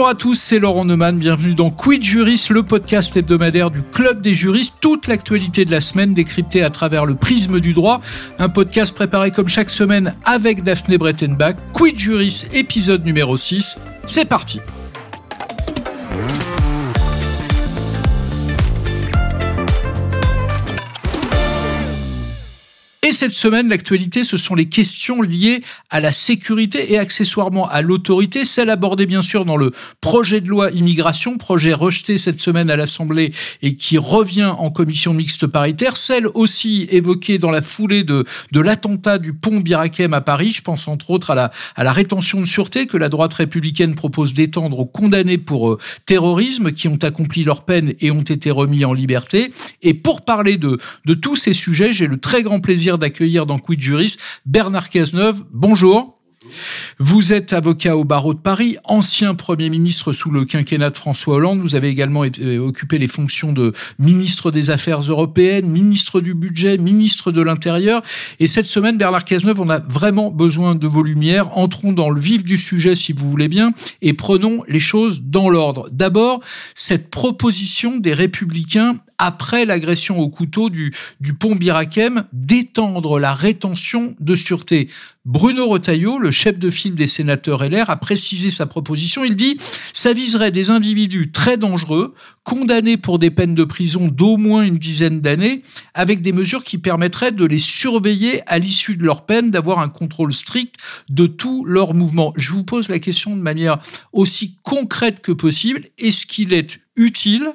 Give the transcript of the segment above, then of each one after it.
Bonjour à tous, c'est Laurent Neumann. Bienvenue dans Quid Juris, le podcast hebdomadaire du Club des juristes. Toute l'actualité de la semaine décryptée à travers le prisme du droit. Un podcast préparé comme chaque semaine avec Daphné Brettenbach. Quid Juris, épisode numéro 6. C'est parti. Cette semaine, l'actualité, ce sont les questions liées à la sécurité et accessoirement à l'autorité, celle abordée bien sûr dans le projet de loi immigration, projet rejeté cette semaine à l'Assemblée et qui revient en commission mixte paritaire, celle aussi évoquée dans la foulée de, l'attentat du pont Birakem à Paris. Je pense entre autres à la, rétention de sûreté que la droite républicaine propose d'étendre aux condamnés pour euh, terrorisme qui ont accompli leur peine et ont été remis en liberté. Et pour parler de tous ces sujets, j'ai le très grand plaisir d'accueillir dans Quid Juris Bernard Cazeneuve. Bonjour. Vous êtes avocat au barreau de Paris, ancien Premier ministre sous le quinquennat de François Hollande. Vous avez également euh, occupé les fonctions de ministre des Affaires européennes, ministre du Budget, ministre de l'Intérieur. Et cette semaine, Bernard Cazeneuve, on a vraiment besoin de vos lumières. Entrons dans le vif du sujet, si vous voulez bien, et prenons les choses dans l'ordre. D'abord, cette proposition des Républicains après l'agression au couteau du, pont Birakem, d'étendre la rétention de sûreté. Bruno Retailleau, le chef de file des sénateurs LR, a précisé sa proposition. Il dit ça viserait des individus très dangereux, condamnés pour des peines de prison d'au moins une dizaine d'années, avec des mesures qui permettraient de les surveiller à l'issue de leur peine, d'avoir un contrôle strict de tous leurs mouvements. Je vous pose la question de manière aussi concrète que possible. Est-ce qu'il est utile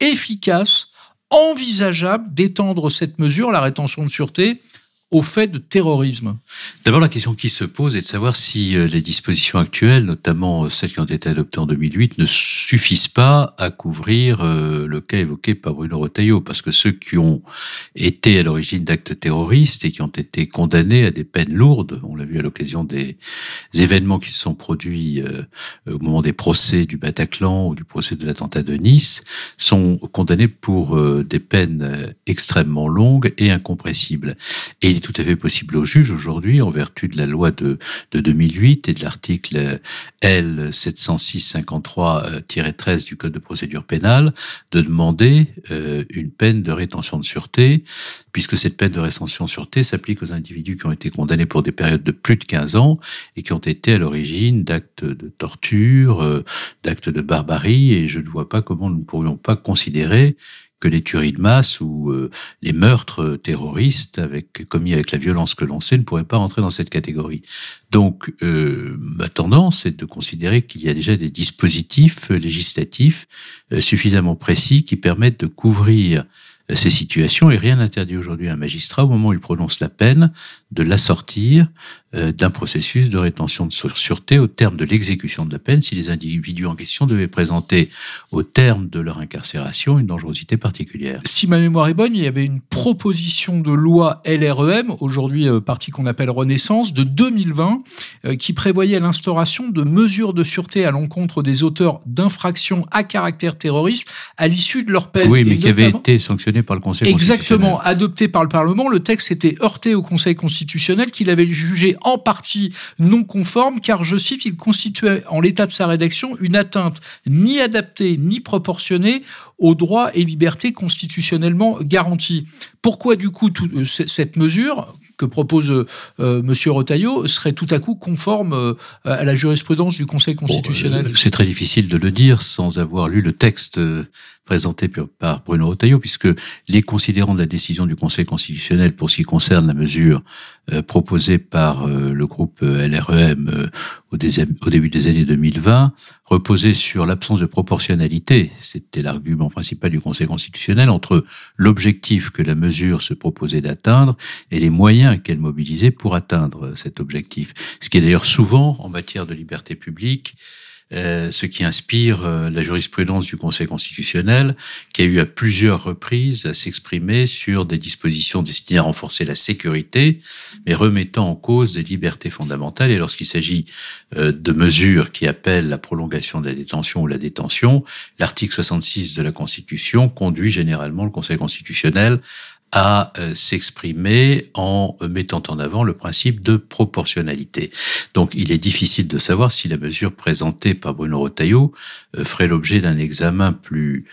efficace, envisageable d'étendre cette mesure, la rétention de sûreté, au fait de terrorisme D'abord, la question qui se pose est de savoir si euh, les dispositions actuelles, notamment euh, celles qui ont été adoptées en 2008, ne suffisent pas à couvrir euh, le cas évoqué par Bruno Retailleau, parce que ceux qui ont été à l'origine d'actes terroristes et qui ont été condamnés à des peines lourdes, on l'a vu à l'occasion des événements qui se sont produits au moment des procès du Bataclan ou du procès de l'attentat de Nice, sont condamnés pour des peines extrêmement longues et incompressibles. Tout à fait possible au juge aujourd'hui, en vertu de la loi de, de 2008 et de l'article L 706-53-13 du Code de procédure pénale, de demander euh, une peine de rétention de sûreté, puisque cette peine de rétention de sûreté s'applique aux individus qui ont été condamnés pour des périodes de plus de 15 ans et qui ont été à l'origine d'actes de torture, euh, d'actes de barbarie, et je ne vois pas comment nous ne pourrions pas considérer que les tueries de masse ou euh, les meurtres terroristes avec, commis avec la violence que l'on sait ne pourraient pas rentrer dans cette catégorie. Donc, euh, ma tendance est de considérer qu'il y a déjà des dispositifs législatifs euh, suffisamment précis qui permettent de couvrir ces situations et rien n'interdit aujourd'hui à un magistrat, au moment où il prononce la peine, de l'assortir euh, d'un processus de rétention de sûreté au terme de l'exécution de la peine si les individus en question devaient présenter au terme de leur incarcération une dangerosité particulière. Si ma mémoire est bonne, il y avait une proposition de loi LREM, aujourd'hui euh, partie qu'on appelle Renaissance, de 2020, euh, qui prévoyait l'instauration de mesures de sûreté à l'encontre des auteurs d'infractions à caractère terroriste à l'issue de leur peine. Oui, mais qui avait été sanctionné par le Conseil Exactement, adopté par le Parlement. Le texte était heurté au Conseil constitutionnel qu'il avait jugé en partie non conforme, car, je cite, il constituait en l'état de sa rédaction une atteinte ni adaptée ni proportionnée aux droits et libertés constitutionnellement garantis. Pourquoi, du coup, tout, euh, cette mesure que propose euh, Monsieur Retailleau serait tout à coup conforme euh, à la jurisprudence du Conseil constitutionnel? C'est très difficile de le dire sans avoir lu le texte présenté par Bruno Retailleau, puisque les considérants de la décision du Conseil constitutionnel pour ce qui concerne la mesure euh, proposée par euh, le groupe euh, LREM au, début des années 2020 reposaient sur l'absence de proportionnalité, c'était l'argument principal du Conseil constitutionnel, entre l'objectif que la mesure se proposait d'atteindre et les moyens qu'elle mobilisait pour atteindre cet objectif. Ce qui est d'ailleurs souvent, en matière de liberté publique, ce qui inspire euh, la jurisprudence du Conseil constitutionnel, qui a eu à plusieurs reprises à s'exprimer sur des dispositions destinées à renforcer la sécurité, mais remettant en cause des libertés fondamentales. Et lorsqu'il s'agit euh, de mesures qui appellent la prolongation de la détention ou la détention, l'article 66 de la Constitution conduit généralement le Conseil constitutionnel à euh, s'exprimer en mettant en avant le principe de proportionnalité. Donc il est difficile de savoir si la mesure présentée par Bruno Retailleau euh, ferait l'objet d'un examen plus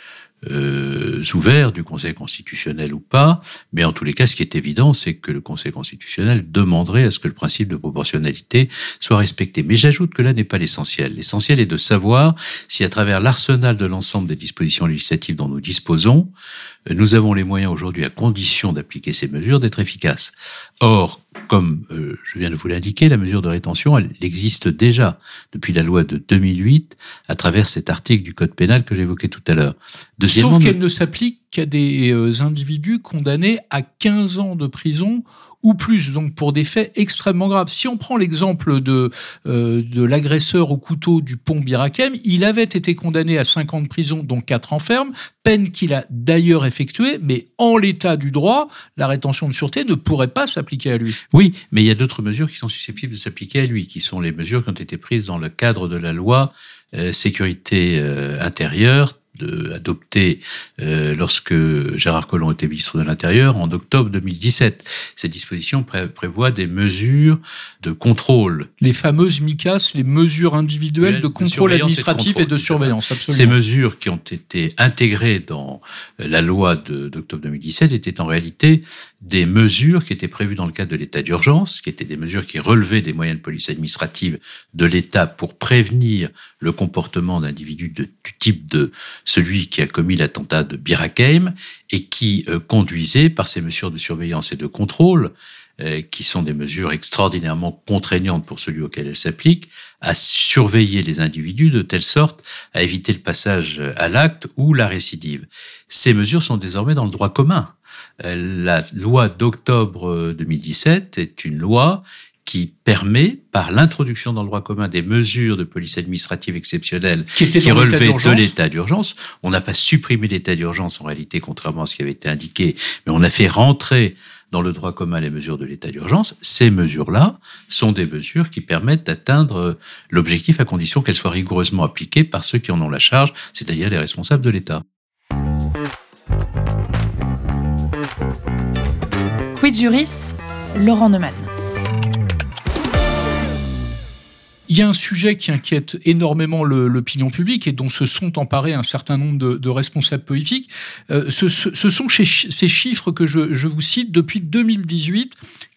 euh, ouvert du Conseil constitutionnel ou pas, mais en tous les cas, ce qui est évident, c'est que le Conseil constitutionnel demanderait à ce que le principe de proportionnalité soit respecté. Mais j'ajoute que là n'est pas l'essentiel. L'essentiel est de savoir si à travers l'arsenal de l'ensemble des dispositions législatives dont nous disposons, nous avons les moyens aujourd'hui, à condition d'appliquer ces mesures, d'être efficaces. Or, comme euh, je viens de vous l'indiquer, la mesure de rétention, elle existe déjà depuis la loi de 2008 à travers cet article du Code pénal que j'évoquais tout à l'heure. Sauf qu'elle ne s'applique qu'à des euh, individus condamnés à 15 ans de prison ou plus, donc pour des faits extrêmement graves. Si on prend l'exemple de, euh, de l'agresseur au couteau du pont Birakem, il avait été condamné à 5 ans de prison, dont 4 enfermes, peine qu'il a d'ailleurs effectuée, mais en l'état du droit, la rétention de sûreté ne pourrait pas s'appliquer à lui. Oui, mais il y a d'autres mesures qui sont susceptibles de s'appliquer à lui, qui sont les mesures qui ont été prises dans le cadre de la loi euh, sécurité euh, intérieure de, adopté euh, lorsque Gérard Collomb était ministre de l'Intérieur en octobre 2017. Ces dispositions prévoient des mesures de contrôle. Les fameuses MICAS, les mesures individuelles de contrôle administratif et de, surveillance. Absolument. Ces mesures qui ont été intégrées dans la loi d'octobre 2017 étaient en réalité des mesures qui étaient prévues dans le cadre de l'état d'urgence, qui étaient des mesures qui relevaient des moyens de police administrative de l'État pour prévenir le comportement d'individus du type de celui qui a commis l'attentat de Birakeim et qui euh, conduisait par ces mesures de surveillance et de contrôle euh, qui sont des mesures extraordinairement contraignantes pour celui auquel elles s'appliquent, à surveiller les individus de telle sorte à éviter le passage à l'acte ou la récidive. Ces mesures sont désormais dans le droit commun. Euh, la loi d'octobre 2017 est une loi qui permet, par l'introduction dans le droit commun des mesures de police administrative exceptionnelles qui, qui relevaient de l'état d'urgence, on n'a pas supprimé l'état d'urgence en réalité, contrairement à ce qui avait été indiqué, mais on a fait rentrer dans le droit commun les mesures de l'état d'urgence. Ces mesures-là sont des mesures qui permettent d'atteindre l'objectif à condition qu'elles soient rigoureusement appliquées par ceux qui en ont la charge, c'est-à-dire les responsables de l'État. Quid juris? Laurent Neumann. Il y a un sujet qui inquiète énormément l'opinion publique et dont se sont emparés un certain nombre de, responsables politiques. Euh, ce, sont ces chiffres que je, je vous cite. Depuis 2018,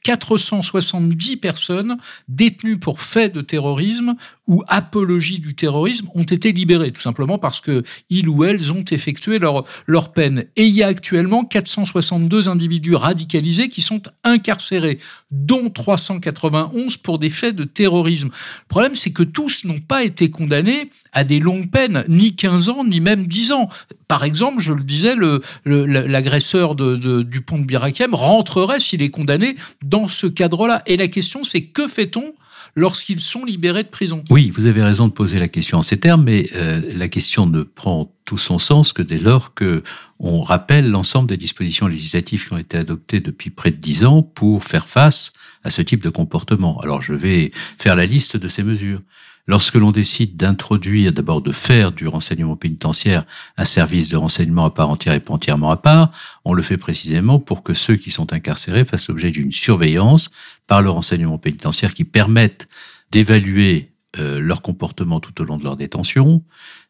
470 personnes détenues pour faits de terrorisme ou apologie du terrorisme ont été libérées, tout simplement parce que ils ou elles ont effectué leur, leur peine. Et il y a actuellement 462 individus radicalisés qui sont incarcérés, dont 391 pour des faits de terrorisme. Le problème, c'est que tous n'ont pas été condamnés à des longues peines, ni 15 ans, ni même 10 ans. Par exemple, je le disais, l'agresseur de, du pont de Birakem rentrerait, s'il est condamné, dans ce cadre-là. Et la question, c'est que fait-on lorsqu'ils sont libérés de prison? Oui, vous avez raison de poser la question en ces termes, mais euh, la question ne prend tout son sens que dès lors que on rappelle l'ensemble des dispositions législatives qui ont été adoptées depuis près de dix ans pour faire face à ce type de comportement. Alors je vais faire la liste de ces mesures. Lorsque l'on décide d'introduire, d'abord de faire du renseignement pénitentiaire un service de renseignement à part entière et pas entièrement à part, on le fait précisément pour que ceux qui sont incarcérés fassent l'objet d'une surveillance par le renseignement pénitentiaire qui permette d'évaluer euh, leur comportement tout au long de leur détention,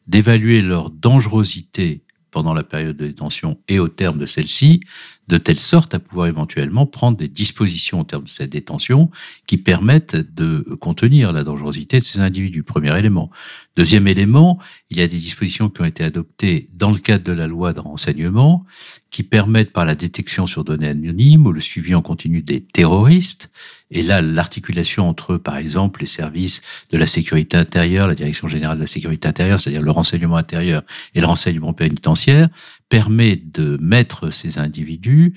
d'évaluer leur dangerosité pendant la période de détention et au terme de celle-ci, de telle sorte à pouvoir éventuellement prendre des dispositions au terme de cette détention qui permettent de contenir la dangerosité de ces individus. Premier élément. Deuxième élément, il y a des dispositions qui ont été adoptées dans le cadre de la loi de renseignement qui permettent par la détection sur données anonymes ou le suivi en continu des terroristes, et là l'articulation entre, par exemple, les services de la sécurité intérieure, la Direction générale de la sécurité intérieure, c'est-à-dire le renseignement intérieur et le renseignement pénitentiaire, permet de mettre ces individus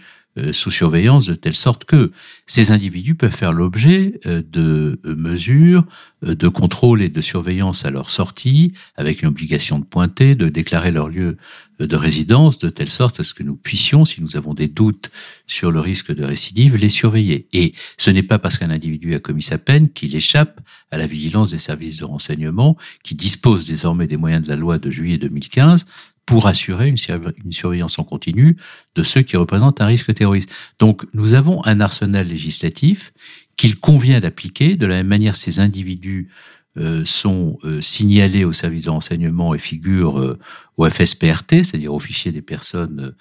sous surveillance de telle sorte que ces individus peuvent faire l'objet euh, de euh, mesures de contrôle et de surveillance à leur sortie, avec une obligation de pointer, de déclarer leur lieu de résidence, de telle sorte à ce que nous puissions, si nous avons des doutes sur le risque de récidive, les surveiller. Et ce n'est pas parce qu'un individu a commis sa peine qu'il échappe à la vigilance des services de renseignement, qui disposent désormais des moyens de la loi de juillet 2015 pour assurer une, une, surveillance en continu de ceux qui représentent un risque terroriste. Donc nous avons un arsenal législatif qu'il convient d'appliquer. De la même manière ces individus euh, sont euh, signalés au service de renseignement et figurent euh, au FSPRT, c'est-à-dire au fichier des personnes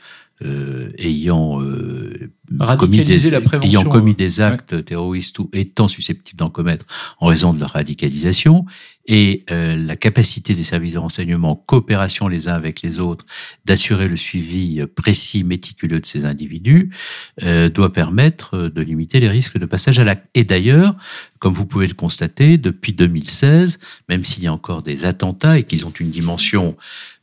ayant, commis des, ayant commis des actes terroristes ou étant susceptibles d'en commettre en raison de leur radicalisation, et la capacité des services de renseignement, coopération les uns avec les autres, d'assurer le suivi précis, méticuleux de ces individus, doit permettre de limiter les risques de passage à l'acte. Et d'ailleurs, comme vous pouvez le constater, depuis 2016, même s'il y a encore des attentats et qu'ils ont une dimension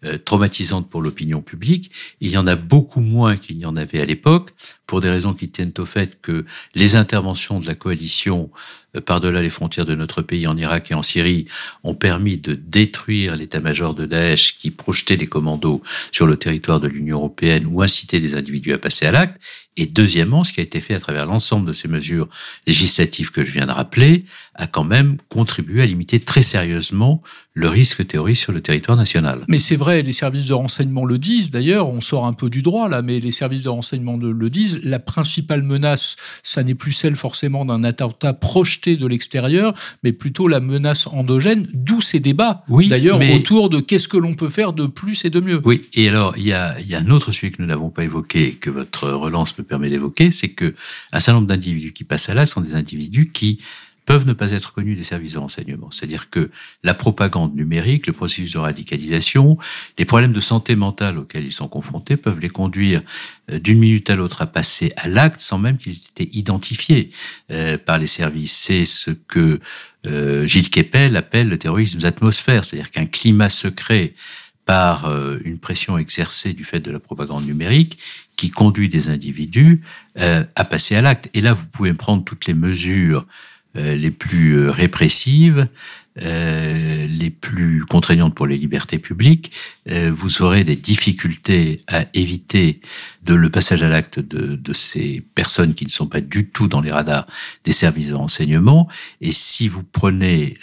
euh, traumatisante pour l'opinion publique, il y en a beaucoup moins qu'il n'y en avait à l'époque, pour des raisons qui tiennent au fait que les interventions de la coalition euh, par-delà les frontières de notre pays en Irak et en Syrie ont permis de détruire l'état-major de Daesh qui projetait des commandos sur le territoire de l'Union européenne ou incitait des individus à passer à l'acte. Et deuxièmement, ce qui a été fait à travers l'ensemble de ces mesures législatives que je viens de rappeler, a quand même contribué à limiter très sérieusement le risque terroriste sur le territoire national. Mais c'est vrai, les services de renseignement le disent, d'ailleurs, on sort un peu du droit là, mais les services de renseignement le disent, la principale menace, ça n'est plus celle forcément d'un attentat projeté de l'extérieur, mais plutôt la menace endogène, d'où ces débats, oui, d'ailleurs, autour de qu'est-ce que l'on peut faire de plus et de mieux. Oui, et alors, il y a, y a un autre sujet que nous n'avons pas évoqué, que votre relance me permet d'évoquer, c'est que un certain nombre d'individus qui passent à l'acte sont des individus qui peuvent ne pas être connus des services de renseignement. C'est-à-dire que la propagande numérique, le processus de radicalisation, les problèmes de santé mentale auxquels ils sont confrontés peuvent les conduire euh, d'une minute à l'autre à passer à l'acte sans même qu'ils aient été identifiés euh, par les services. C'est ce que euh, Gilles Kepel appelle le terrorisme d'atmosphère, c'est-à-dire qu'un climat secret par une pression exercée du fait de la propagande numérique qui conduit des individus à passer à l'acte. Et là, vous pouvez prendre toutes les mesures les plus euh, répressives, euh, les plus contraignantes pour les libertés publiques, vous aurez des difficultés à éviter de le passage à l'acte de, de, ces personnes qui ne sont pas du tout dans les radars des services de renseignement. Et si vous prenez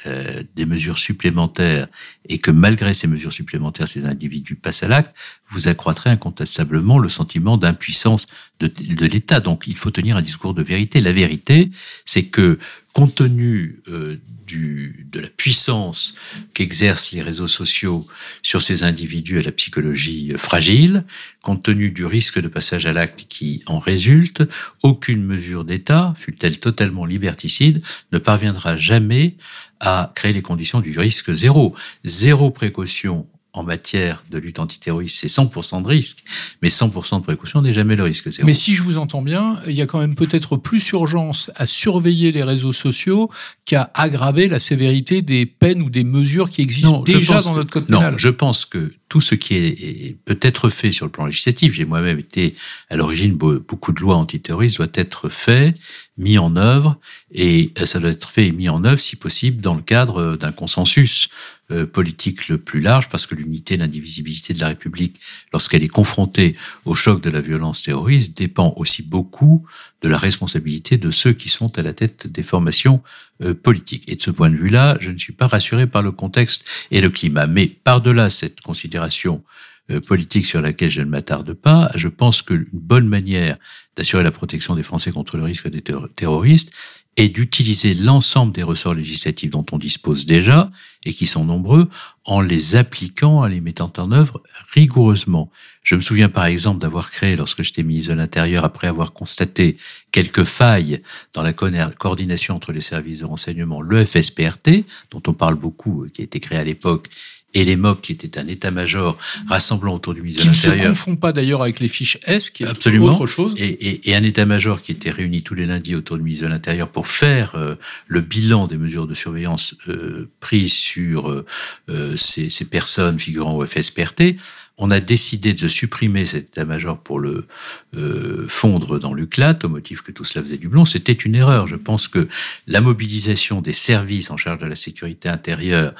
des mesures supplémentaires et que malgré ces mesures supplémentaires, ces individus passent à l'acte, vous accroîtrez incontestablement le sentiment d'impuissance de, de l'État. Donc il faut tenir un discours de vérité. La vérité, c'est que compte tenu euh, du, de la puissance qu'exercent les réseaux sociaux sur ces individus à la psychologie fragile, compte tenu du risque de passage à l'acte qui en résulte, aucune mesure d'État, fût-elle totalement liberticide, ne parviendra jamais à créer les conditions du risque zéro. Zéro précaution en matière de lutte antiterroriste, c'est 100% de risque, mais 100% de précaution n'est jamais le risque zéro. Mais si je vous entends bien, il y a quand même peut-être plus urgence à surveiller les réseaux sociaux qu'à aggraver la sévérité des peines ou des mesures qui existent déjà dans notre code pénal. Non, je pense que tout ce qui est, peut être fait sur le plan législatif, j'ai moi-même été à l'origine beaucoup de lois antiterroristes, doit être fait, mis en œuvre, et ça doit être fait et mis en œuvre, si possible, dans le cadre d'un consensus euh, politique le plus large, parce que l'unité et l'indivisibilité de la République, lorsqu'elle est confrontée au choc de la violence terroriste, dépend aussi beaucoup de la responsabilité de ceux qui sont à la tête des formations euh, politiques. Et de ce point de vue-là, je ne suis pas rassuré par le contexte et le climat. Mais par-delà cette considération euh, politique sur laquelle je ne m'attarde pas, je pense qu'une bonne manière d'assurer la protection des Français contre le risque des terroristes et d'utiliser l'ensemble des ressorts législatifs dont on dispose déjà, et qui sont nombreux, en les appliquant, en les mettant en œuvre rigoureusement. Je me souviens par exemple d'avoir créé, lorsque j'étais ministre de l'Intérieur, après avoir constaté quelques failles dans la coordination entre les services de renseignement, le FSPRT, dont on parle beaucoup, qui a été créé à l'époque et les MOC, qui était un état-major rassemblant autour du ministre de l'Intérieur. Qui ne se confond pas d'ailleurs avec les fiches S, qui est Absolument. autre chose. Et, et, et un état-major qui était réuni tous les lundis autour du ministre de l'Intérieur pour faire euh, le bilan des mesures de surveillance euh, prises sur euh, ces, ces, personnes figurant au FSPRT on a décidé de supprimer cet état-major pour le euh, fondre dans l'UCLAT, au motif que tout cela faisait du blond. C'était une erreur. Je pense que la mobilisation des services en charge de la sécurité intérieure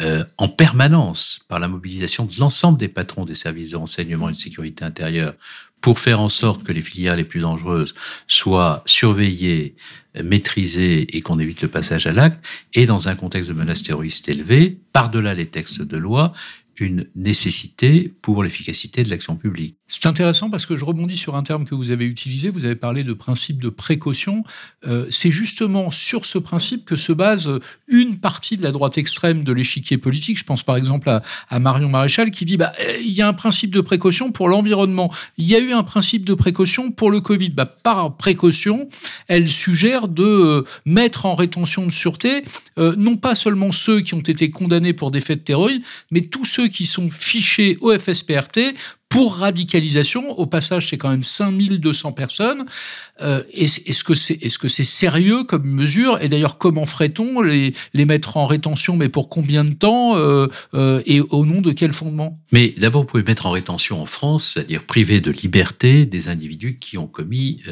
euh, en permanence, par la mobilisation de l'ensemble des patrons des services de renseignement et de sécurité intérieure, pour faire en sorte que les filières les plus dangereuses soient surveillées, maîtrisées et qu'on évite le passage à l'acte, et dans un contexte de menace terroriste élevée, par-delà les textes de loi, une nécessité pour l'efficacité de l'action publique. C'est intéressant parce que je rebondis sur un terme que vous avez utilisé, vous avez parlé de principe de précaution. Euh, c'est justement sur ce principe que se base une partie de la droite extrême de l'échiquier politique. Je pense par exemple à, Marion Maréchal qui dit bah, il y a un principe de précaution pour l'environnement. Il y a eu un principe de précaution pour le Covid. Bah, par précaution, elle suggère de euh, mettre en rétention de sûreté euh, non pas seulement ceux qui ont été condamnés pour des faits de terrorisme, mais tous ceux qui sont fichés au FSPRT pour radicalisation. Au passage, c'est quand même 5200 personnes. Euh, est-ce que c'est est-ce que sérieux comme mesure? Et d'ailleurs, comment ferait-on les, les mettre en rétention Mais pour combien de temps euh, euh, Et au nom de quel fondement? Mais d'abord, vous pouvez mettre en rétention en France, c'est-à-dire priver de liberté des individus qui ont commis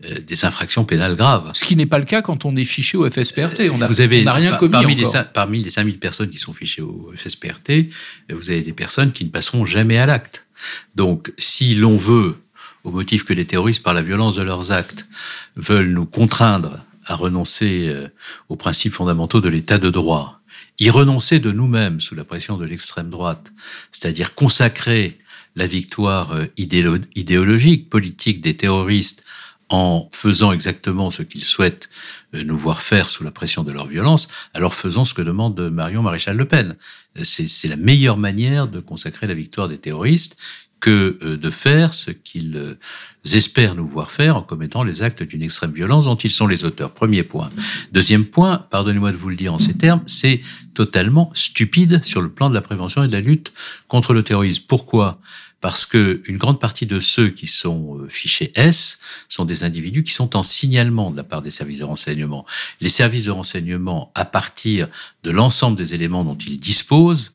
des infractions pénales graves. Ce qui n'est pas le cas quand on est fiché au FSPRT. On n'a rien commis parmi Les, parmi les 5000 personnes qui sont fichées au FSPRT, vous avez des personnes qui ne passeront jamais à l'acte. Donc, si l'on veut, au motif que les terroristes, par la violence de leurs actes, veulent nous contraindre à renoncer euh, aux principes fondamentaux de l'état de droit, y renoncer de nous-mêmes sous la pression de l'extrême droite, c'est-à-dire consacrer la victoire euh, idéologique, politique des terroristes en faisant exactement ce qu'ils souhaitent euh, nous voir faire sous la pression de leur violence, alors faisons ce que demande Marion Maréchal Le Pen. C'est la meilleure manière de consacrer la victoire des terroristes que euh, de faire ce qu'ils euh, espèrent nous voir faire en commettant les actes d'une extrême violence dont ils sont les auteurs. Premier point. Deuxième point, pardonnez-moi de vous le dire en ces termes, c'est totalement stupide sur le plan de la prévention et de la lutte contre le terrorisme. Pourquoi? Parce que une grande partie de ceux qui sont euh, fichés S sont des individus qui sont en signalement de la part des services de renseignement. Les services de renseignement, à partir de l'ensemble des éléments dont ils disposent,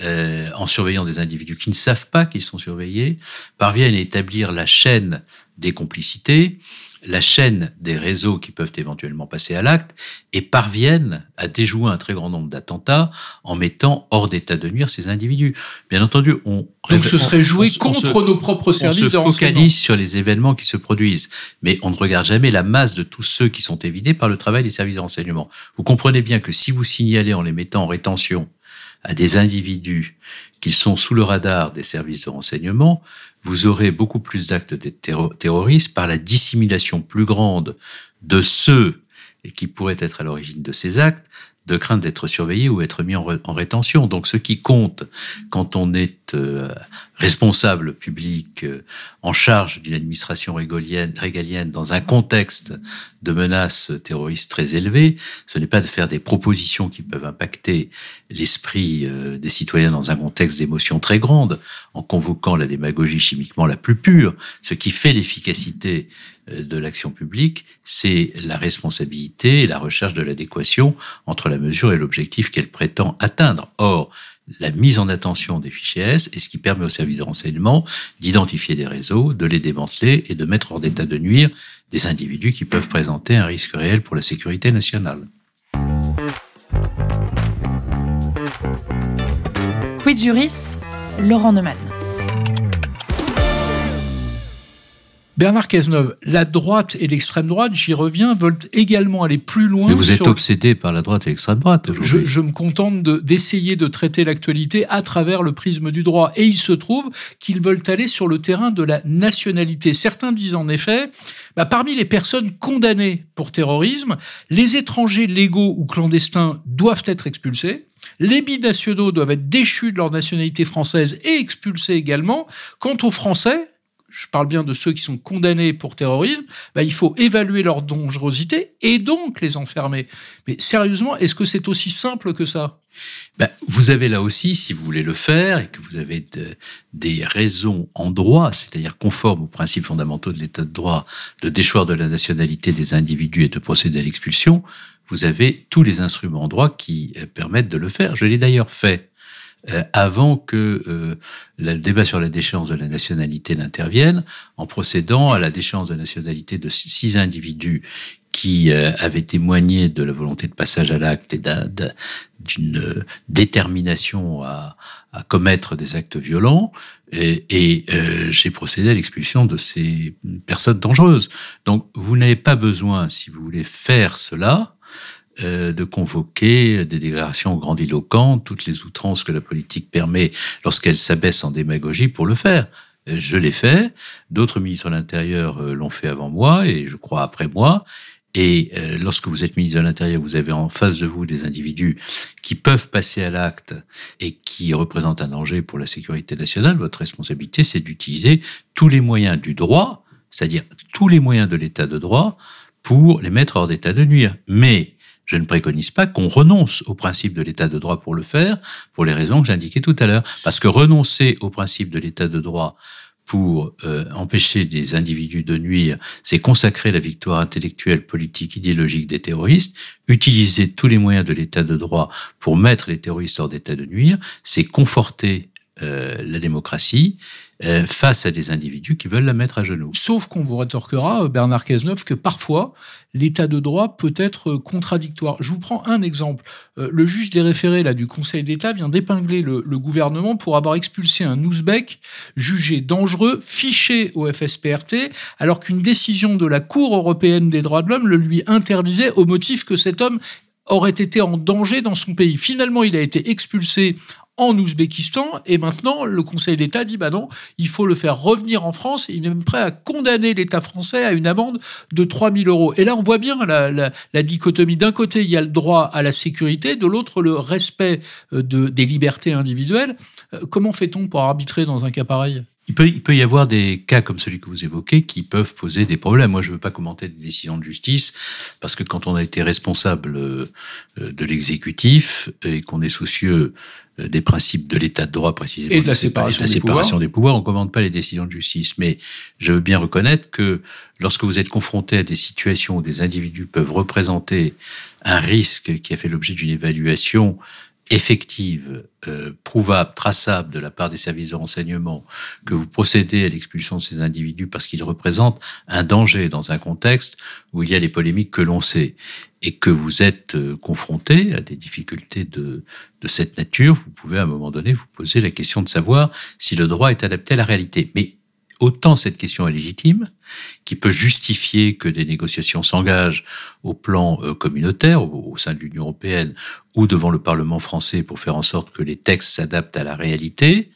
euh, en surveillant des individus qui ne savent pas qu'ils sont surveillés, parviennent à établir la chaîne des complicités, la chaîne des réseaux qui peuvent éventuellement passer à l'acte et parviennent à déjouer un très grand nombre d'attentats en mettant hors d'état de nuire ces individus. Bien entendu, on donc ce serait joué contre nos propres services. On se focalise sur les événements qui se produisent, mais on ne regarde jamais la masse de tous ceux qui sont évidés par le travail des services de renseignement. Vous comprenez bien que si vous signalez en les mettant en rétention à des individus qui sont sous le radar des services de renseignement, vous aurez beaucoup plus d'actes terroristes par la dissimulation plus grande de ceux qui pourraient être à l'origine de ces actes, de crainte d'être surveillé ou être mis en, rétention. Donc ce qui compte quand on est euh, responsable public euh, en charge d'une administration régalienne, régalienne dans un contexte de menaces terroristes très élevées, ce n'est pas de faire des propositions qui peuvent impacter l'esprit euh, des citoyens dans un contexte d'émotion très grande, en convoquant la démagogie chimiquement la plus pure. Ce qui fait l'efficacité de l'action publique, c'est la responsabilité et la recherche de l'adéquation entre la mesure et l'objectif qu'elle prétend atteindre. Or, la mise en attention des fichiers S est ce qui permet aux services de renseignement d'identifier des réseaux, de les démanteler et de mettre hors d'état de nuire des individus qui peuvent présenter un risque réel pour la sécurité nationale. Quid Juris, Laurent Neumann. Bernard Cazeneuve, la droite et l'extrême droite, j'y reviens, veulent également aller plus loin. Mais vous êtes obsédé par la droite et l'extrême droite. Je, je, me contente d'essayer de, traiter l'actualité à travers le prisme du droit. Et il se trouve qu'ils veulent aller sur le terrain de la nationalité. Certains disent en effet, bah, parmi les personnes condamnées pour terrorisme, les étrangers légaux ou clandestins doivent être expulsés. Les binationaux doivent être déchus de leur nationalité française et expulsés également. Quant aux Français, je parle bien de ceux qui sont condamnés pour terrorisme, bah, il faut évaluer leur dangerosité et donc les enfermer. Mais sérieusement, est-ce que c'est aussi simple que ça? Ben, Vous avez là aussi, si vous voulez le faire et que vous avez des raisons en droit, c'est-à-dire conformes aux principes fondamentaux de l'état de droit, de déchoir de la nationalité des individus et de procéder à l'expulsion, vous avez tous les instruments en droit qui euh, permettent de le faire. Je l'ai d'ailleurs fait avant que euh, le débat sur la déchéance de la nationalité n'intervienne, en procédant à la déchéance de nationalité de six individus qui euh, avaient témoigné de la volonté de passage à l'acte et d'une détermination à, à, commettre des actes violents, et, et j'ai procédé à l'expulsion de ces personnes dangereuses. Donc vous n'avez pas besoin, si vous voulez faire cela, euh, de convoquer des déclarations grandiloquentes, toutes les outrances que la politique permet lorsqu'elle s'abaisse en démagogie pour le faire. Euh, je l'ai fait, d'autres ministres de l'Intérieur euh, l'ont fait avant moi et je crois après moi. Et lorsque vous êtes ministre de l'Intérieur, vous avez en face de vous des individus qui peuvent passer à l'acte et qui représentent un danger pour la sécurité nationale. Votre responsabilité, c'est d'utiliser tous les moyens du droit, c'est-à-dire tous les moyens de l'état de droit, pour les mettre hors d'état de nuire. Mais je ne préconise pas qu'on renonce au principe de l'état de droit pour le faire, pour les raisons que j'indiquais tout à l'heure. Parce que renoncer au principe de l'état de droit pour euh, empêcher des individus de nuire, c'est consacrer la victoire intellectuelle, politique, idéologique des terroristes. Utiliser tous les moyens de l'état de droit pour mettre les terroristes hors d'état de nuire, c'est conforter euh, la démocratie euh, face à des individus qui veulent la mettre à genoux. Sauf qu'on vous rétorquera, euh, Bernard Cazeneuve, que parfois, l'état de droit peut être contradictoire. Je vous prends un exemple. Le juge des référés là, du Conseil d'État vient d'épingler le, gouvernement pour avoir expulsé un Ouzbek jugé dangereux, fiché au FSPRT, alors qu'une décision de la Cour européenne des droits de l'homme le lui interdisait au motif que cet homme aurait été en danger dans son pays. Finalement, il a été expulsé en Ouzbékistan et maintenant le Conseil d'État dit bah non, il faut le faire revenir en France. Il est même prêt à condamner l'État français à une amende de 3000 euros. Et là, on voit bien la, la, dichotomie. D'un côté, il y a le droit à la sécurité, de l'autre, le respect euh, de, des libertés individuelles. Euh, comment fait-on pour arbitrer dans un cas pareil? Il peut, il peut, y avoir des cas comme celui que vous évoquez qui peuvent poser des problèmes. Moi, je ne veux pas commenter des décisions de justice parce que quand on a été responsable euh, de l'exécutif et qu'on est soucieux euh, des principes de l'état de droit précisément, et de la séparation, des, pouvoirs. des pouvoirs, on ne commande pas les décisions de justice. Mais je veux bien reconnaître que lorsque vous êtes confronté à des situations où des individus peuvent représenter un risque qui a fait l'objet d'une évaluation effective, euh, prouvable, traçable de la part des services de renseignement, que vous procédez à l'expulsion de ces individus parce qu'ils représentent un danger dans un contexte où il y a les polémiques que l'on sait, et que vous êtes euh, confronté à des difficultés de, de cette nature, vous pouvez à un moment donné vous poser la question de savoir si le droit est adapté à la réalité. Mais autant cette question est légitime, qui peut justifier que des négociations s'engagent au plan euh, communautaire, au, sein de l'Union européenne, ou devant le Parlement français pour faire en sorte que les textes s'adaptent à la réalité.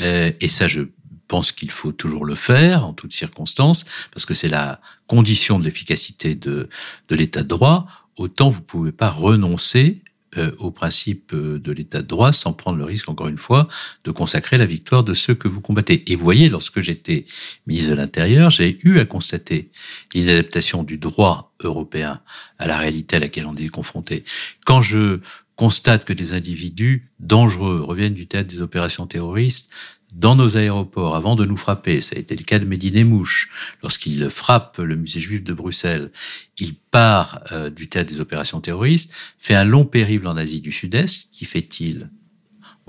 Euh, et ça, je pense qu'il faut toujours le faire en toutes circonstances, parce que c'est la condition de l'efficacité de, de l'état de droit. Autant vous pouvez pas renoncer euh, au principe euh, de l'état de droit sans prendre le risque, encore une fois, de consacrer la victoire de ceux que vous combattez. Et voyez, lorsque j'étais ministre de l'Intérieur, j'ai eu à constater l'inadaptation du droit européen à la réalité à laquelle on est confronté. Quand je constate que des individus dangereux reviennent du théâtre des opérations terroristes, dans nos aéroports avant de nous frapper. Ça a été le cas de Médine Mouche. Lorsqu'il frappe le musée juif de Bruxelles, il part euh, du théâtre des opérations terroristes, fait un long périple en Asie du Sud-Est. Qui fait-il?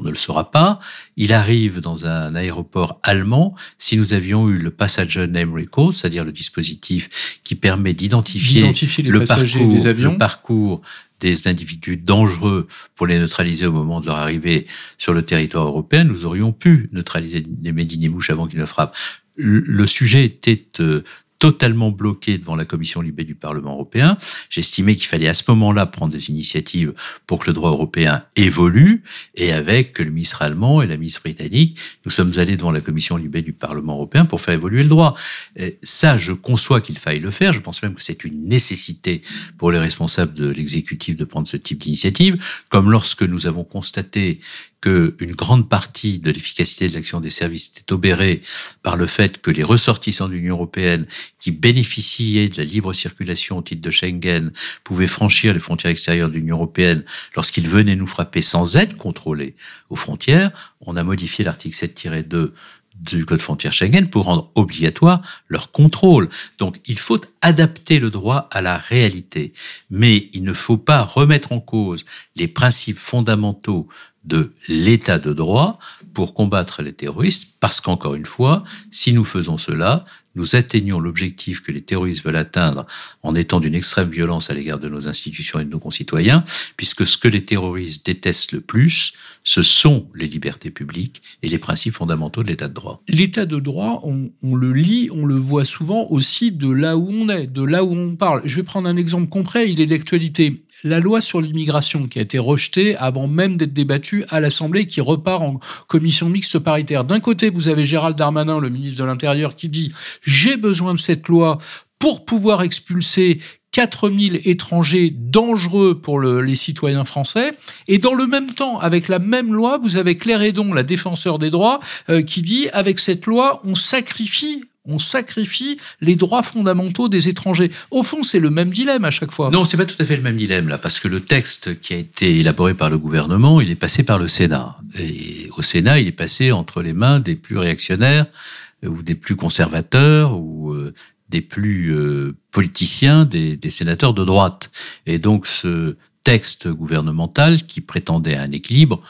On ne le saura pas. Il arrive dans un aéroport allemand. Si nous avions eu le Passenger Name Recall, c'est-à-dire le dispositif qui permet d'identifier le, parcours, des avions. le parcours des individus dangereux pour les neutraliser au moment de leur arrivée sur le territoire européen, nous aurions pu neutraliser les Médine mouches avant qu'ils ne frappent. Le sujet était euh, totalement bloqué devant la commission libérée du Parlement européen. J'estimais qu'il fallait à ce moment-là prendre des initiatives pour que le droit européen évolue. Et avec le ministre allemand et la ministre britannique, nous sommes allés devant la commission libérée du Parlement européen pour faire évoluer le droit. Ça, je conçois qu'il faille le faire. Je pense même que c'est une nécessité pour les responsables de l'exécutif de prendre ce type d'initiative. Comme lorsque nous avons constaté qu'une grande partie de l'efficacité de l'action des services était obérée par le fait que les ressortissants de l'Union européenne qui bénéficiaient de la libre circulation au titre de Schengen pouvaient franchir les frontières extérieures de l'Union européenne lorsqu'ils venaient nous frapper sans être contrôlés aux frontières, on a modifié l'article 7-2 du Code frontière Schengen pour rendre obligatoire leur contrôle. Donc il faut adapter le droit à la réalité, mais il ne faut pas remettre en cause les principes fondamentaux de l'état de droit pour combattre les terroristes, parce qu'encore une fois, si nous faisons cela, nous atteignons l'objectif que les terroristes veulent atteindre en étant d'une extrême violence à l'égard de nos institutions et de nos concitoyens, puisque ce que les terroristes détestent le plus, ce sont les libertés publiques et les principes fondamentaux de l'état de droit. L'état de droit, on, le lit, on le voit souvent aussi de là où on est, de là où on parle. Je vais prendre un exemple concret, il est d'actualité la loi sur l'immigration qui a été rejetée avant même d'être débattue à l'Assemblée, qui repart en commission mixte paritaire. D'un côté, vous avez Gérald Darmanin, le ministre de l'Intérieur, qui dit j'ai besoin de cette loi pour pouvoir expulser 4000 étrangers dangereux pour les citoyens français. Et dans le même temps, avec la même loi, vous avez Claire Hédon, la défenseur des droits, euh, qui dit, avec cette loi, on sacrifie on sacrifie les droits fondamentaux des étrangers. Au fond, c'est le même dilemme à chaque fois. Non, c'est pas tout à fait le même dilemme là, parce que le texte qui a été élaboré par le gouvernement, il est passé par le Sénat. Et au Sénat, il est passé entre les mains des plus réactionnaires euh, ou des plus conservateurs ou euh, des plus euh, politiciens, des, des, sénateurs de droite. Et donc ce texte gouvernemental qui prétendait un équilibre,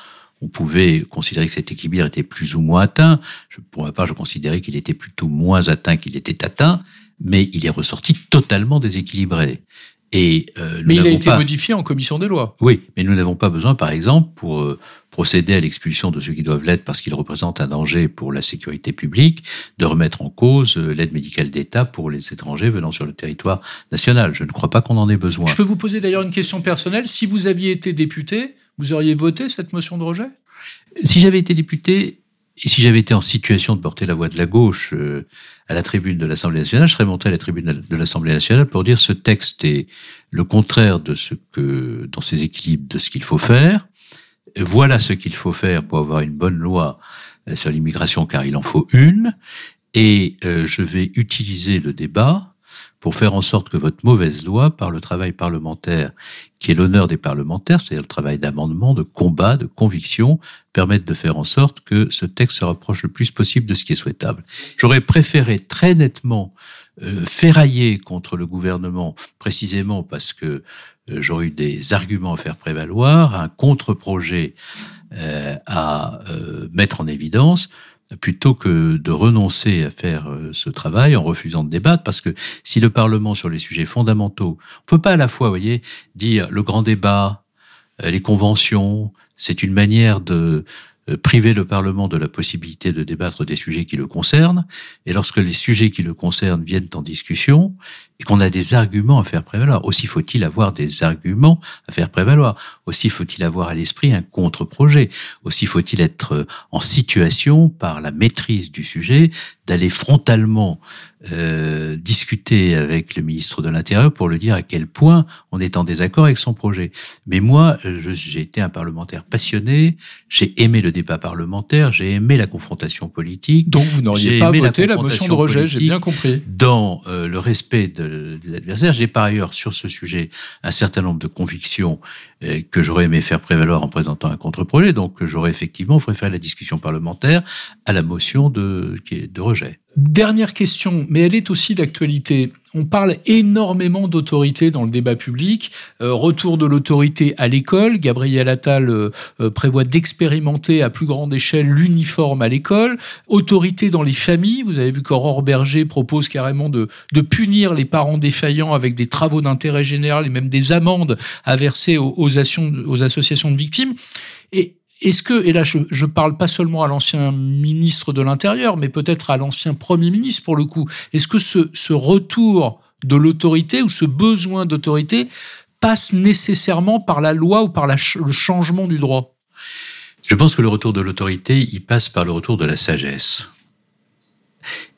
on pouvait considérer que cet équilibre était plus ou moins atteint. Je, pour ma part, je considérais qu'il était plutôt moins atteint qu'il était atteint, mais il est ressorti totalement déséquilibré. Et euh, mais il a été modifié en commission des lois. Oui, mais nous n'avons pas besoin, par exemple, pour euh, procéder à l'expulsion de ceux qui doivent l'être parce qu'ils représentent un danger pour la sécurité publique, de remettre en cause euh, l'aide médicale d'État pour les étrangers venant sur le territoire national. Je ne crois pas qu'on en ait besoin. Je peux vous poser d'ailleurs une question personnelle. Si vous aviez été député, vous auriez voté cette motion de rejet? Si j'avais été député, et si j'avais été en situation de porter la voix de la gauche euh, à la tribune de l'Assemblée nationale, je serais monté à la tribune de l'Assemblée nationale pour dire ce texte est le contraire de ce que, dans ses équilibres, de ce qu'il faut faire. Voilà ce qu'il faut faire pour avoir une bonne loi euh, sur l'immigration, car il en faut une. Et euh, je vais utiliser le débat pour faire en sorte que votre mauvaise loi, par le travail parlementaire, qui est l'honneur des parlementaires, c'est-à-dire le travail d'amendement, de combat, de conviction, permette de faire en sorte que ce texte se rapproche le plus possible de ce qui est souhaitable. J'aurais préféré très nettement euh, ferrailler contre le gouvernement, précisément parce que euh, j'aurais eu des arguments à faire prévaloir, un contre-projet euh, à euh, mettre en évidence, plutôt que de renoncer à faire euh, ce travail en refusant de débattre, parce que si le Parlement sur les sujets fondamentaux, on peut pas à la fois, voyez, dire le grand débat, euh, les conventions, c'est une manière de euh, priver le Parlement de la possibilité de débattre des sujets qui le concernent, et lorsque les sujets qui le concernent viennent en discussion, et qu'on a des arguments à faire prévaloir, aussi faut-il avoir des arguments à faire prévaloir, aussi faut-il avoir à l'esprit un contre-projet, aussi faut-il être en situation, par la maîtrise du sujet, d'aller frontalement euh, discuter avec le ministre de l'Intérieur pour le dire à quel point on est en désaccord avec son projet. Mais moi, j'ai été un parlementaire passionné, j'ai aimé le débat parlementaire, j'ai aimé la confrontation politique. Donc vous n'auriez pas voté la, motion de rejet, j'ai bien compris. Dans euh, le respect de, j'ai par ailleurs sur ce sujet un certain nombre de convictions euh, que j'aurais aimé faire prévaloir en présentant un contre-projet. Donc j'aurais effectivement préféré la discussion parlementaire à la motion de rejet. Dernière question, mais elle est aussi d'actualité. On parle énormément d'autorité dans le débat public. Euh, retour de l'autorité à l'école. Gabriel Attal euh, euh, prévoit d'expérimenter à plus grande échelle l'uniforme à l'école. Autorité dans les familles. Vous avez vu qu'Aurore Berger propose carrément de, punir les parents défaillants avec des travaux d'intérêt général et même des amendes à verser aux, aux, aux associations de victimes. Et est-ce que, et là je, je parle pas seulement à l'ancien ministre de l'Intérieur, mais peut-être à l'ancien Premier ministre pour le coup, est-ce que ce, ce retour de l'autorité ou ce besoin d'autorité passe nécessairement par la loi ou par le changement du droit? Je pense que le retour de l'autorité, il passe par le retour de la sagesse.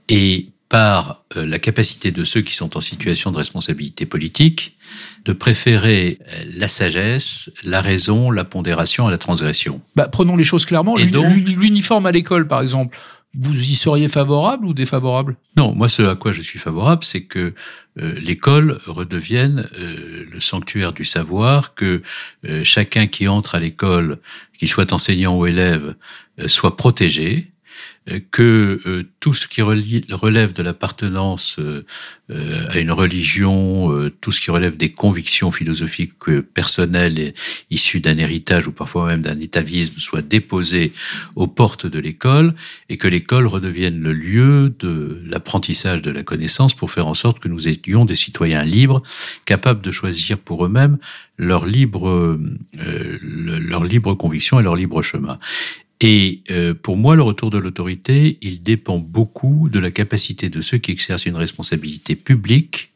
Et par euh, la capacité de ceux qui sont en situation de responsabilité politique de préférer euh, la sagesse, la raison, la pondération à la transgression. Bah, prenons les choses clairement. L'uniforme à l'école, par exemple, vous y seriez favorable ou défavorable? Non, moi ce à quoi je suis favorable, c'est que euh, l'école redevienne le sanctuaire du savoir, que chacun qui entre à l'école, qu'il soit enseignant ou élève, soit protégé, que euh, tout ce qui relève de l'appartenance euh, à une religion, euh, tout ce qui relève des convictions philosophiques personnelles issues d'un héritage ou parfois même d'un étavisme soit déposé aux portes de l'école et que l'école redevienne le lieu de l'apprentissage de la connaissance pour faire en sorte que nous étions des citoyens libres, capables de choisir pour eux-mêmes leur libre, leur libre conviction et leur libre chemin. Et euh, pour moi, le retour de l'autorité, il dépend beaucoup de la capacité de ceux qui exercent une responsabilité publique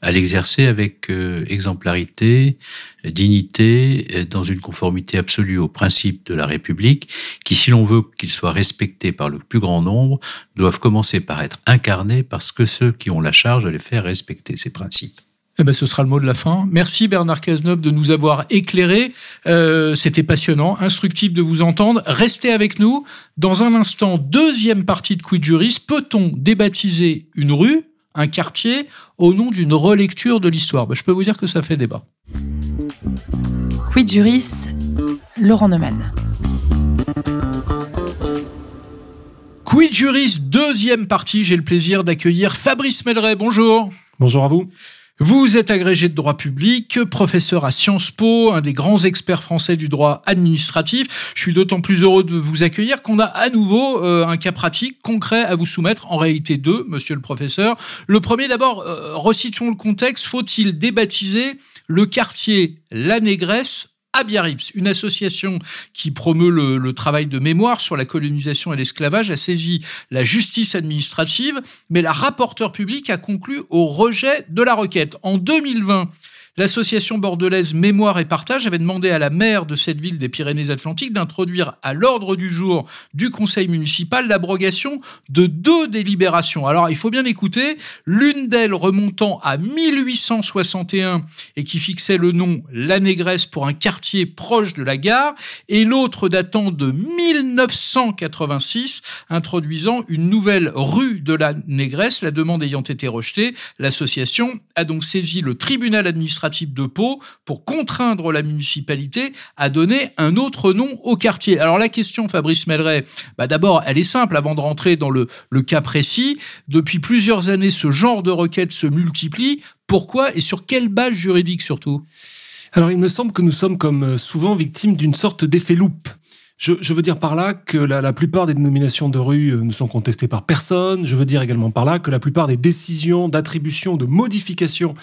à l'exercer avec euh, exemplarité, dignité, dans une conformité absolue aux principes de la République, qui, si l'on veut qu'ils soient respectés par le plus grand nombre, doivent commencer par être incarnés parce que ceux qui ont la charge de les faire respecter ces principes. Eh ben, ce sera le mot de la fin. Merci Bernard Cazeneuve de nous avoir éclairés. Euh, C'était passionnant, instructif de vous entendre. Restez avec nous. Dans un instant, deuxième partie de Quid Juris. Peut-on débaptiser une rue, un quartier, au nom d'une relecture de l'histoire? Ben, Je peux vous dire que ça fait débat. Quid Juris, Laurent Neumann. Quid Juris, deuxième partie. J'ai le plaisir d'accueillir Fabrice Melleret. Bonjour. Bonjour à vous. Vous êtes agrégé de droit public, professeur à Sciences Po, un des grands experts français du droit administratif. Je suis d'autant plus heureux de vous accueillir qu'on a à nouveau euh, un cas pratique concret à vous soumettre, en réalité deux, monsieur le professeur. Le premier d'abord, euh, recitons le contexte, faut-il débaptiser le quartier La Négresse à Biarritz, une association qui promeut le, travail de mémoire sur la colonisation et l'esclavage a saisi la justice administrative, mais la rapporteure publique a conclu au rejet de la requête. En 2020, L'association bordelaise Mémoire et Partage avait demandé à la maire de cette ville des Pyrénées-Atlantiques d'introduire à l'ordre du jour du conseil municipal l'abrogation de deux délibérations. Alors il faut bien écouter, l'une d'elles remontant à 1861 et qui fixait le nom La Négresse pour un quartier proche de la gare et l'autre datant de 1986 introduisant une nouvelle rue de la Négresse, la demande ayant été rejetée, l'association a donc saisi le tribunal administratif de Pau pour contraindre la municipalité à donner un autre nom au quartier. Alors la question, Fabrice Melleret, bah d'abord, elle est simple avant de rentrer dans le, le cas précis. Depuis plusieurs années, ce genre de requête se multiplie. Pourquoi et sur quelle base juridique surtout? Alors, il me semble que nous sommes comme souvent victimes d'une sorte d'effet loupe. Je, veux dire par là que la, plupart des dénominations de rue euh, ne sont contestées par personne. Je veux dire également par là que la plupart des décisions d'attribution, de modification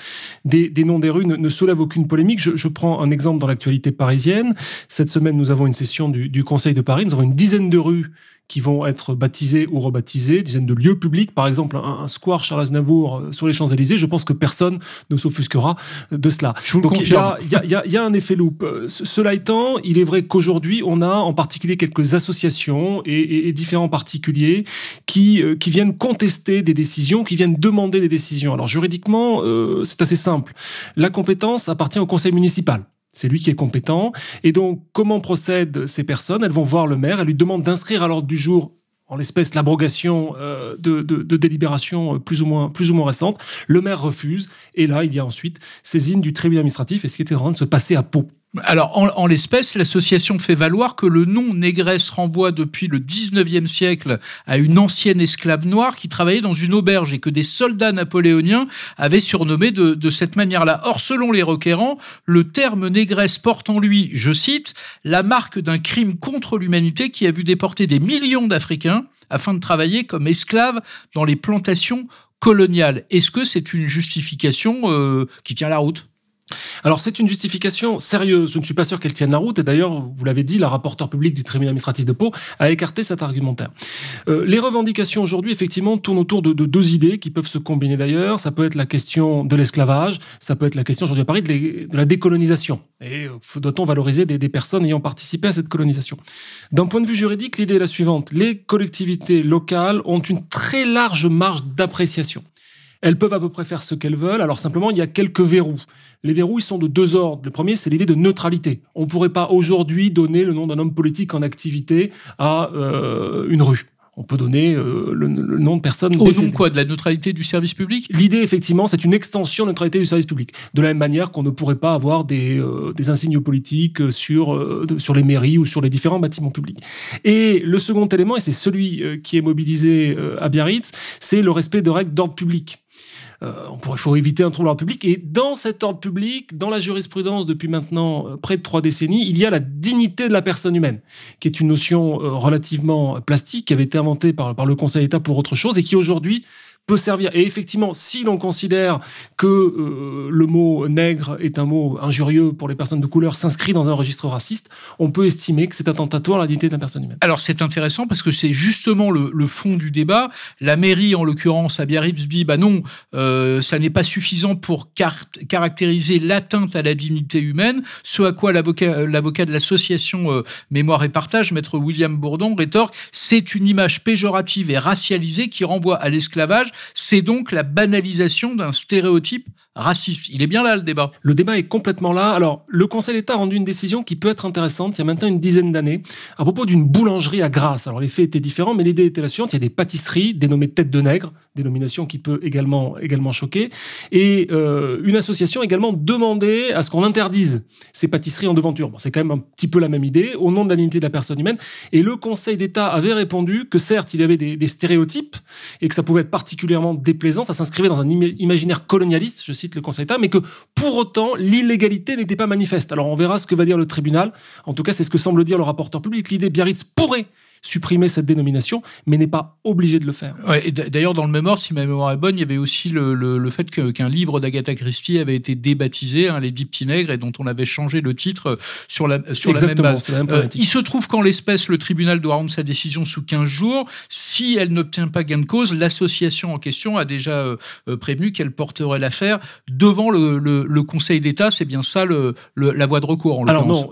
des, noms des rues ne, soulèvent aucune polémique. Je, prends un exemple dans l'actualité parisienne. Cette semaine, nous avons une session du, du Conseil de Paris. Nous avons une dizaine de rues qui vont être baptisés ou rebaptisés, dizaines de lieux publics, par exemple un, square Charles Aznavour euh, sur les Champs-Élysées, je pense que personne ne s'offusquera de cela. Je vous Donc il y, a, y, a, y a un effet loupe. Euh, cela étant, il est vrai qu'aujourd'hui, on a en particulier quelques associations et, et, différents particuliers qui, euh, qui viennent contester des décisions, qui viennent demander des décisions. Alors juridiquement, c'est assez simple. La compétence appartient au conseil municipal. C'est lui qui est compétent. Et donc, comment procèdent ces personnes? Elles vont voir le maire, elles lui demandent d'inscrire à l'ordre du jour en l'espèce l'abrogation euh, de, de, délibérations euh, plus ou moins plus ou moins récentes. Le maire refuse et là il y a ensuite saisine du tribunal administratif et ce qui était en train de se passer à Pau. Alors, en, l'espèce, l'association fait valoir que le nom négresse renvoie depuis le 19e siècle à une ancienne esclave noire qui travaillait dans une auberge et que des soldats napoléoniens avaient surnommé de, cette manière-là. Or, selon les requérants, le terme négresse porte en lui, je cite, la marque d'un crime contre l'humanité qui a vu déporter des millions d'Africains afin de travailler comme esclaves dans les plantations coloniales. Est-ce que c'est une justification euh, qui tient la route? Alors c'est une justification sérieuse. Je ne suis pas sûr qu'elle tienne la route. Et d'ailleurs, vous l'avez dit, la rapporteure publique du tribunal administratif de Pau a écarté cet argumentaire. Euh, les revendications aujourd'hui, effectivement, tournent autour de, deux idées qui peuvent se combiner d'ailleurs. Ça peut être la question de l'esclavage, ça peut être la question aujourd'hui à Paris de, la décolonisation. Et euh, doit-on valoriser des, des personnes ayant participé à cette colonisation? D'un point de vue juridique, l'idée est la suivante. Les collectivités locales ont une très large marge d'appréciation. Elles peuvent à peu près faire ce qu'elles veulent. Alors simplement, il y a quelques verrous. Les verrous, ils sont de deux ordres. Le premier, c'est l'idée de neutralité. On ne pourrait pas aujourd'hui donner le nom d'un homme politique en activité à euh, une rue on peut donner euh, le, nom de personnes Au nom quoi De la neutralité du service public? L'idée, effectivement, c'est une extension de la neutralité du service public. De la même manière qu'on ne pourrait pas avoir des, euh, des insignes politiques sur, euh, sur les mairies ou sur les différents bâtiments publics. Et le second élément, et c'est celui qui est mobilisé à Biarritz, c'est le respect de règles d'ordre public. Euh, on pourrait, faut éviter un trouble à l'ordre public. Et dans cet ordre public, dans la jurisprudence depuis maintenant euh, près de trois décennies, il y a la dignité de la personne humaine, qui est une notion euh, relativement plastique, qui avait été inventée par, par le Conseil d'État pour autre chose et qui aujourd'hui peut servir. Et effectivement, si l'on considère que euh, le mot nègre est un mot injurieux pour les personnes de couleur, s'inscrit dans un registre raciste, on peut estimer que c'est attentatoire à la dignité de personne humaine. Alors c'est intéressant parce que c'est justement le, fond du débat. La mairie, en l'occurrence, à Biarritz, dit bah non, euh, ça n'est pas suffisant pour caractériser l'atteinte à la dignité humaine. Ce à quoi l'avocat de l'association euh, Mémoire et Partage, maître William Bourdon, rétorque c'est une image péjorative et racialisée qui renvoie à l'esclavage c'est donc la banalisation d'un stéréotype raciste. Il est bien là le débat. Le débat est complètement là. Alors, le Conseil d'État a rendu une décision qui peut être intéressante il y a maintenant une dizaine d'années à propos d'une boulangerie à Grasse. Alors, les faits étaient différents, mais l'idée était la suivante. Il y a des pâtisseries dénommées tête de nègre, dénomination qui peut également, également choquer. Et euh, une association a également demandé à ce qu'on interdise ces pâtisseries en devanture. Bon, c'est quand même un petit peu la même idée, au nom de la dignité de la personne humaine. Et le Conseil d'État avait répondu que certes, il y avait des, des stéréotypes et que ça pouvait être particulièrement déplaisant. Ça s'inscrivait dans un imaginaire colonialiste, je cite le Conseil d'État, mais que pour autant, l'illégalité n'était pas manifeste. Alors on verra ce que va dire le tribunal. En tout cas, c'est ce que semble dire le rapporteur public. L'idée Biarritz pourrait supprimer cette dénomination, mais n'est pas obligé de le faire. Ouais, D'ailleurs, dans le même ordre, si ma mémoire est bonne, il y avait aussi le, le, fait qu'un livre d'Agatha Christie avait été débaptisé, hein, Les Dix Petits Nègres, et dont on avait changé le titre sur la, sur la même base. Euh, il se trouve qu'en l'espèce, le tribunal doit rendre sa décision sous 15 jours. Si elle n'obtient pas gain de cause, l'association en question a déjà euh, euh, prévenu qu'elle porterait l'affaire devant le, le Conseil d'État. C'est bien ça la voie de recours. En Alors non,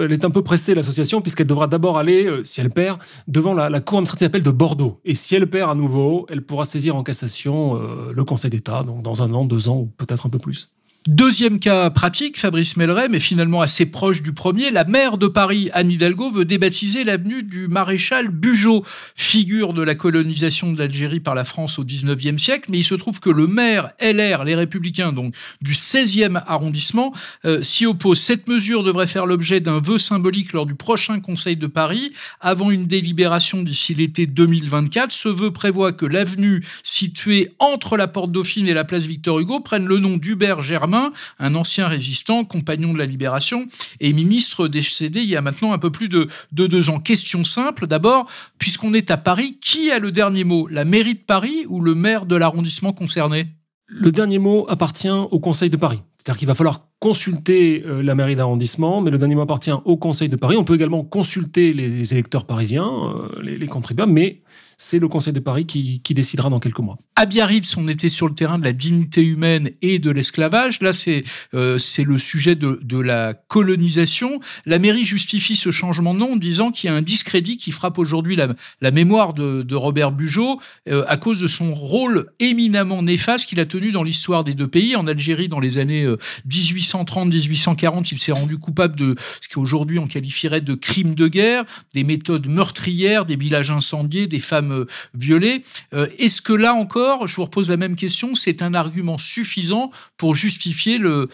elle est un peu pressée, l'association, puisqu'elle devra d'abord aller, si elle perd devant la, Cour administrative de Bordeaux. Et si elle perd à nouveau, elle pourra saisir en cassation euh, le Conseil d'État, donc dans un an, deux ans ou peut-être un peu plus. Deuxième cas pratique, Fabrice Melleret, mais finalement assez proche du premier, la maire de Paris, Anne Hidalgo, veut débaptiser l'avenue du maréchal Bugeaud, figure de la colonisation de l'Algérie par la France au XIXe siècle, mais il se trouve que le maire LR, les Républicains, donc du 16e arrondissement, euh, s'y oppose. Cette mesure devrait faire l'objet d'un vœu symbolique lors du prochain Conseil de Paris, avant une délibération d'ici l'été 2024. Ce vœu prévoit que l'avenue située entre la porte Dauphine et la place Victor Hugo prenne le nom d'Hubert Germain un ancien résistant, compagnon de la Libération et ministre décédé il y a maintenant un peu plus de, deux ans. Question simple, d'abord, puisqu'on est à Paris, qui a le dernier mot? La mairie de Paris ou le maire de l'arrondissement concerné? Le dernier mot appartient au Conseil de Paris. C'est-à-dire qu'il va falloir consulter euh, la mairie d'arrondissement, mais le dernier mot appartient au Conseil de Paris. On peut également consulter les électeurs parisiens, euh, les, les contribuables, mais c'est le Conseil de Paris qui, décidera dans quelques mois. À Biarritz, on était sur le terrain de la dignité humaine et de l'esclavage. Là, c'est euh, le sujet de, la colonisation. La mairie justifie ce changement de nom en disant qu'il y a un discrédit qui frappe aujourd'hui la, mémoire de, de Robert Bugeaud euh, à cause de son rôle éminemment néfaste qu'il a tenu dans l'histoire des deux pays. En Algérie, dans les années 1830-1840, euh, il s'est rendu coupable de ce qu'aujourd'hui on qualifierait de crimes de guerre, des méthodes meurtrières, des villages incendiés, des femmes euh, violée. Euh, est-ce que là encore, je vous repose la même question, c'est un argument suffisant pour justifier le,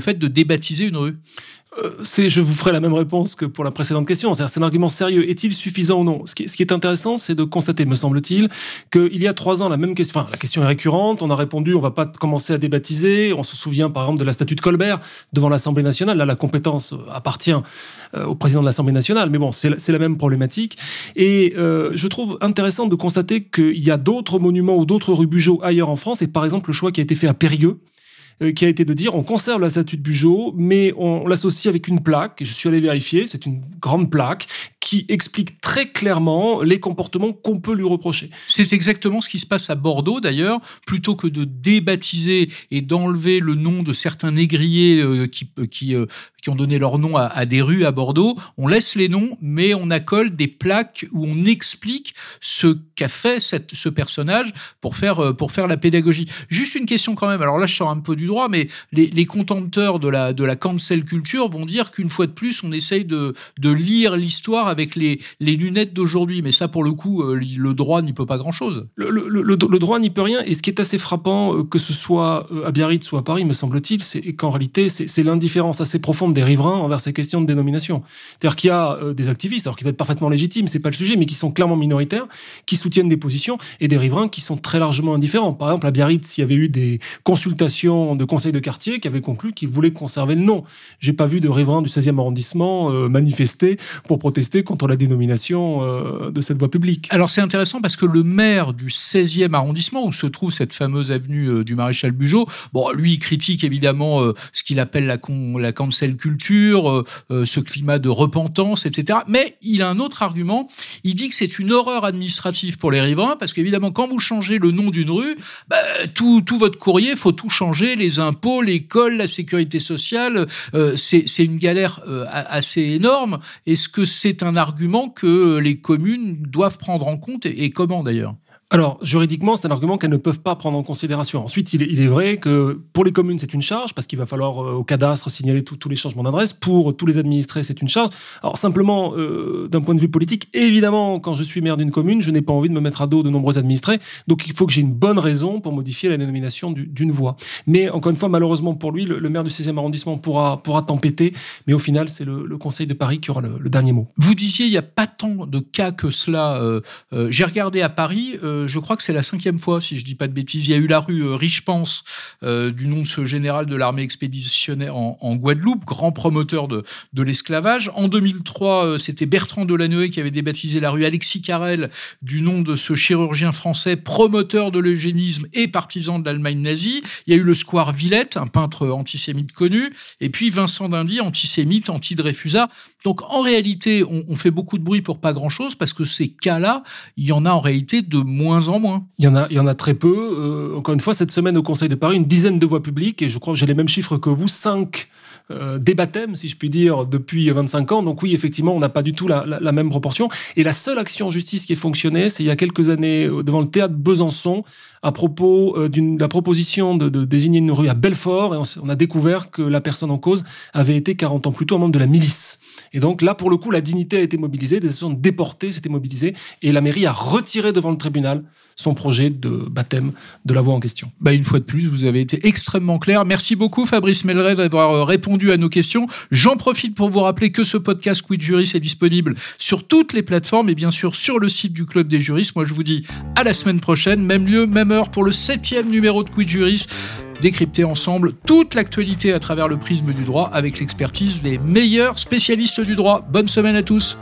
fait de débaptiser une rue? euh, je vous ferai la même réponse que pour la précédente question. C'est un argument sérieux. Est-il suffisant ou non? Ce qui, est intéressant, c'est de constater, me semble-t-il, qu'il y a trois ans, la même question, enfin, la question est récurrente. On a répondu, on va pas commencer à débaptiser. On se souvient, par exemple, de la statue de Colbert devant l'Assemblée nationale. Là, la compétence euh, appartient euh, au président de l'Assemblée nationale. Mais bon, c'est la, même problématique. Et je trouve intéressant de constater qu'il y a d'autres monuments ou d'autres rues ailleurs en France. Et par exemple, le choix qui a été fait à Périgueux, euh, qui a été de dire on conserve la statue de Bugeaud, mais on l'associe avec une plaque. Et je suis allé vérifier, c'est une grande plaque qui explique très clairement les comportements qu'on peut lui reprocher. C'est exactement ce qui se passe à Bordeaux d'ailleurs, plutôt que de débaptiser et d'enlever le nom de certains négriers euh, qui, euh, qui, qui ont donné leur nom à, des rues à Bordeaux, on laisse les noms, mais on accole des plaques où on explique ce qu'a fait cette, ce personnage pour faire, pour faire la pédagogie. Juste une question quand même, alors là je sors un peu du droit, mais les, les de la, de la cancel culture vont dire qu'une fois de plus, on essaye de, de lire l'histoire avec les, lunettes d'aujourd'hui. Mais ça, pour le coup, euh, le droit n'y peut pas grand-chose. Le, droit n'y peut rien. Et ce qui est assez frappant, euh, que ce soit euh, à Biarritz ou à Paris, me semble-t-il, c'est qu'en réalité, c'est l'indifférence assez profonde des riverains envers ces questions de dénomination. C'est-à-dire qu'il y a des activistes, alors qui vont être parfaitement légitimes, c'est pas le sujet, mais qui sont clairement minoritaires, qui soutiennent des positions, et des riverains qui sont très largement indifférents. Par exemple, à Biarritz, il y avait eu des consultations de conseil de quartier qui avait conclu qu'il voulait conserver le nom. J'ai pas vu de riverain du 16e arrondissement manifester pour protester contre la dénomination euh, de cette voie publique. Alors c'est intéressant parce que le maire du 16e arrondissement, où se trouve cette fameuse avenue euh, du Maréchal Bugeaud, bon, lui, il critique évidemment euh, ce qu'il appelle la, con, cancel culture, ce climat de repentance, etc. Mais il a un autre argument. Il dit que c'est une horreur administrative pour les riverains parce qu'évidemment, quand vous changez le nom d'une rue, bah, tout, tout votre courrier, faut tout changer, les impôts, l'école, la sécurité sociale, c'est une galère assez énorme. Est-ce que c'est un argument que les communes doivent prendre en compte et, comment d'ailleurs? Alors, juridiquement, c'est un argument qu'elles ne peuvent pas prendre en considération. Ensuite, il est, vrai que pour les communes, c'est une charge, parce qu'il va falloir euh, au cadastre signaler tous les changements d'adresse. Pour tous les administrés, c'est une charge. Alors, simplement, euh, d'un point de vue politique, évidemment, quand je suis maire d'une commune, je n'ai pas envie de me mettre à dos de nombreux administrés. Donc, il faut que j'ai une bonne raison pour modifier la dénomination d'une voie. Mais, encore une fois, malheureusement pour lui, le, maire du 16e arrondissement pourra, pourra tempêter. Mais au final, c'est le, Conseil de Paris qui aura le, dernier mot. Vous disiez, il n'y a pas tant de cas que cela. Euh, j'ai regardé à Paris je crois que c'est la cinquième fois, si je dis pas de bêtises. Il y a eu la rue euh, Richepense, euh, du nom de ce général de l'armée expéditionnaire en, Guadeloupe, grand promoteur de, l'esclavage. En 2003, euh, c'était Bertrand Delanoë qui avait débaptisé la rue Alexis Carrel, du nom de ce chirurgien français, promoteur de l'eugénisme et partisan de l'Allemagne nazie. Il y a eu le square Villette, un peintre antisémite connu, et puis Vincent Dindy, antisémite, anti-Dreyfusard. Donc en réalité, on, on, fait beaucoup de bruit pour pas grand-chose parce que ces cas-là, il y en a en réalité de moins Il y en a, il y en a très peu. Euh, encore une fois, cette semaine au Conseil de Paris, une dizaine de voix publiques et je crois que j'ai les mêmes chiffres que vous, cinq euh, si je puis dire, depuis 25 ans. Donc oui, effectivement, on n'a pas du tout la, même proportion. Et la seule action en justice qui ait fonctionné, c'est il y a quelques années euh, devant le théâtre Besançon, à propos euh, d'une la proposition de, de, désigner une rue à Belfort, et on, on, a découvert que la personne en cause avait été 40 ans plus tôt membre de la milice. Et donc là, pour le coup, la dignité a été mobilisée, des associations déportées s'étaient mobilisées, et la mairie a retiré devant le tribunal son projet de baptême de la voie en question. Bah une fois de plus, vous avez été extrêmement clair. Merci beaucoup Fabrice Melred d'avoir euh, répondu à nos questions. J'en profite pour vous rappeler que ce podcast Quid Juris est disponible sur toutes les plateformes et bien sûr sur le site du Club des juristes. Moi, je vous dis à la semaine prochaine, même lieu, même heure pour le septième numéro de Quid Juris décrypter ensemble toute l'actualité à travers le prisme du droit avec l'expertise des meilleurs spécialistes du droit. Bonne semaine à tous.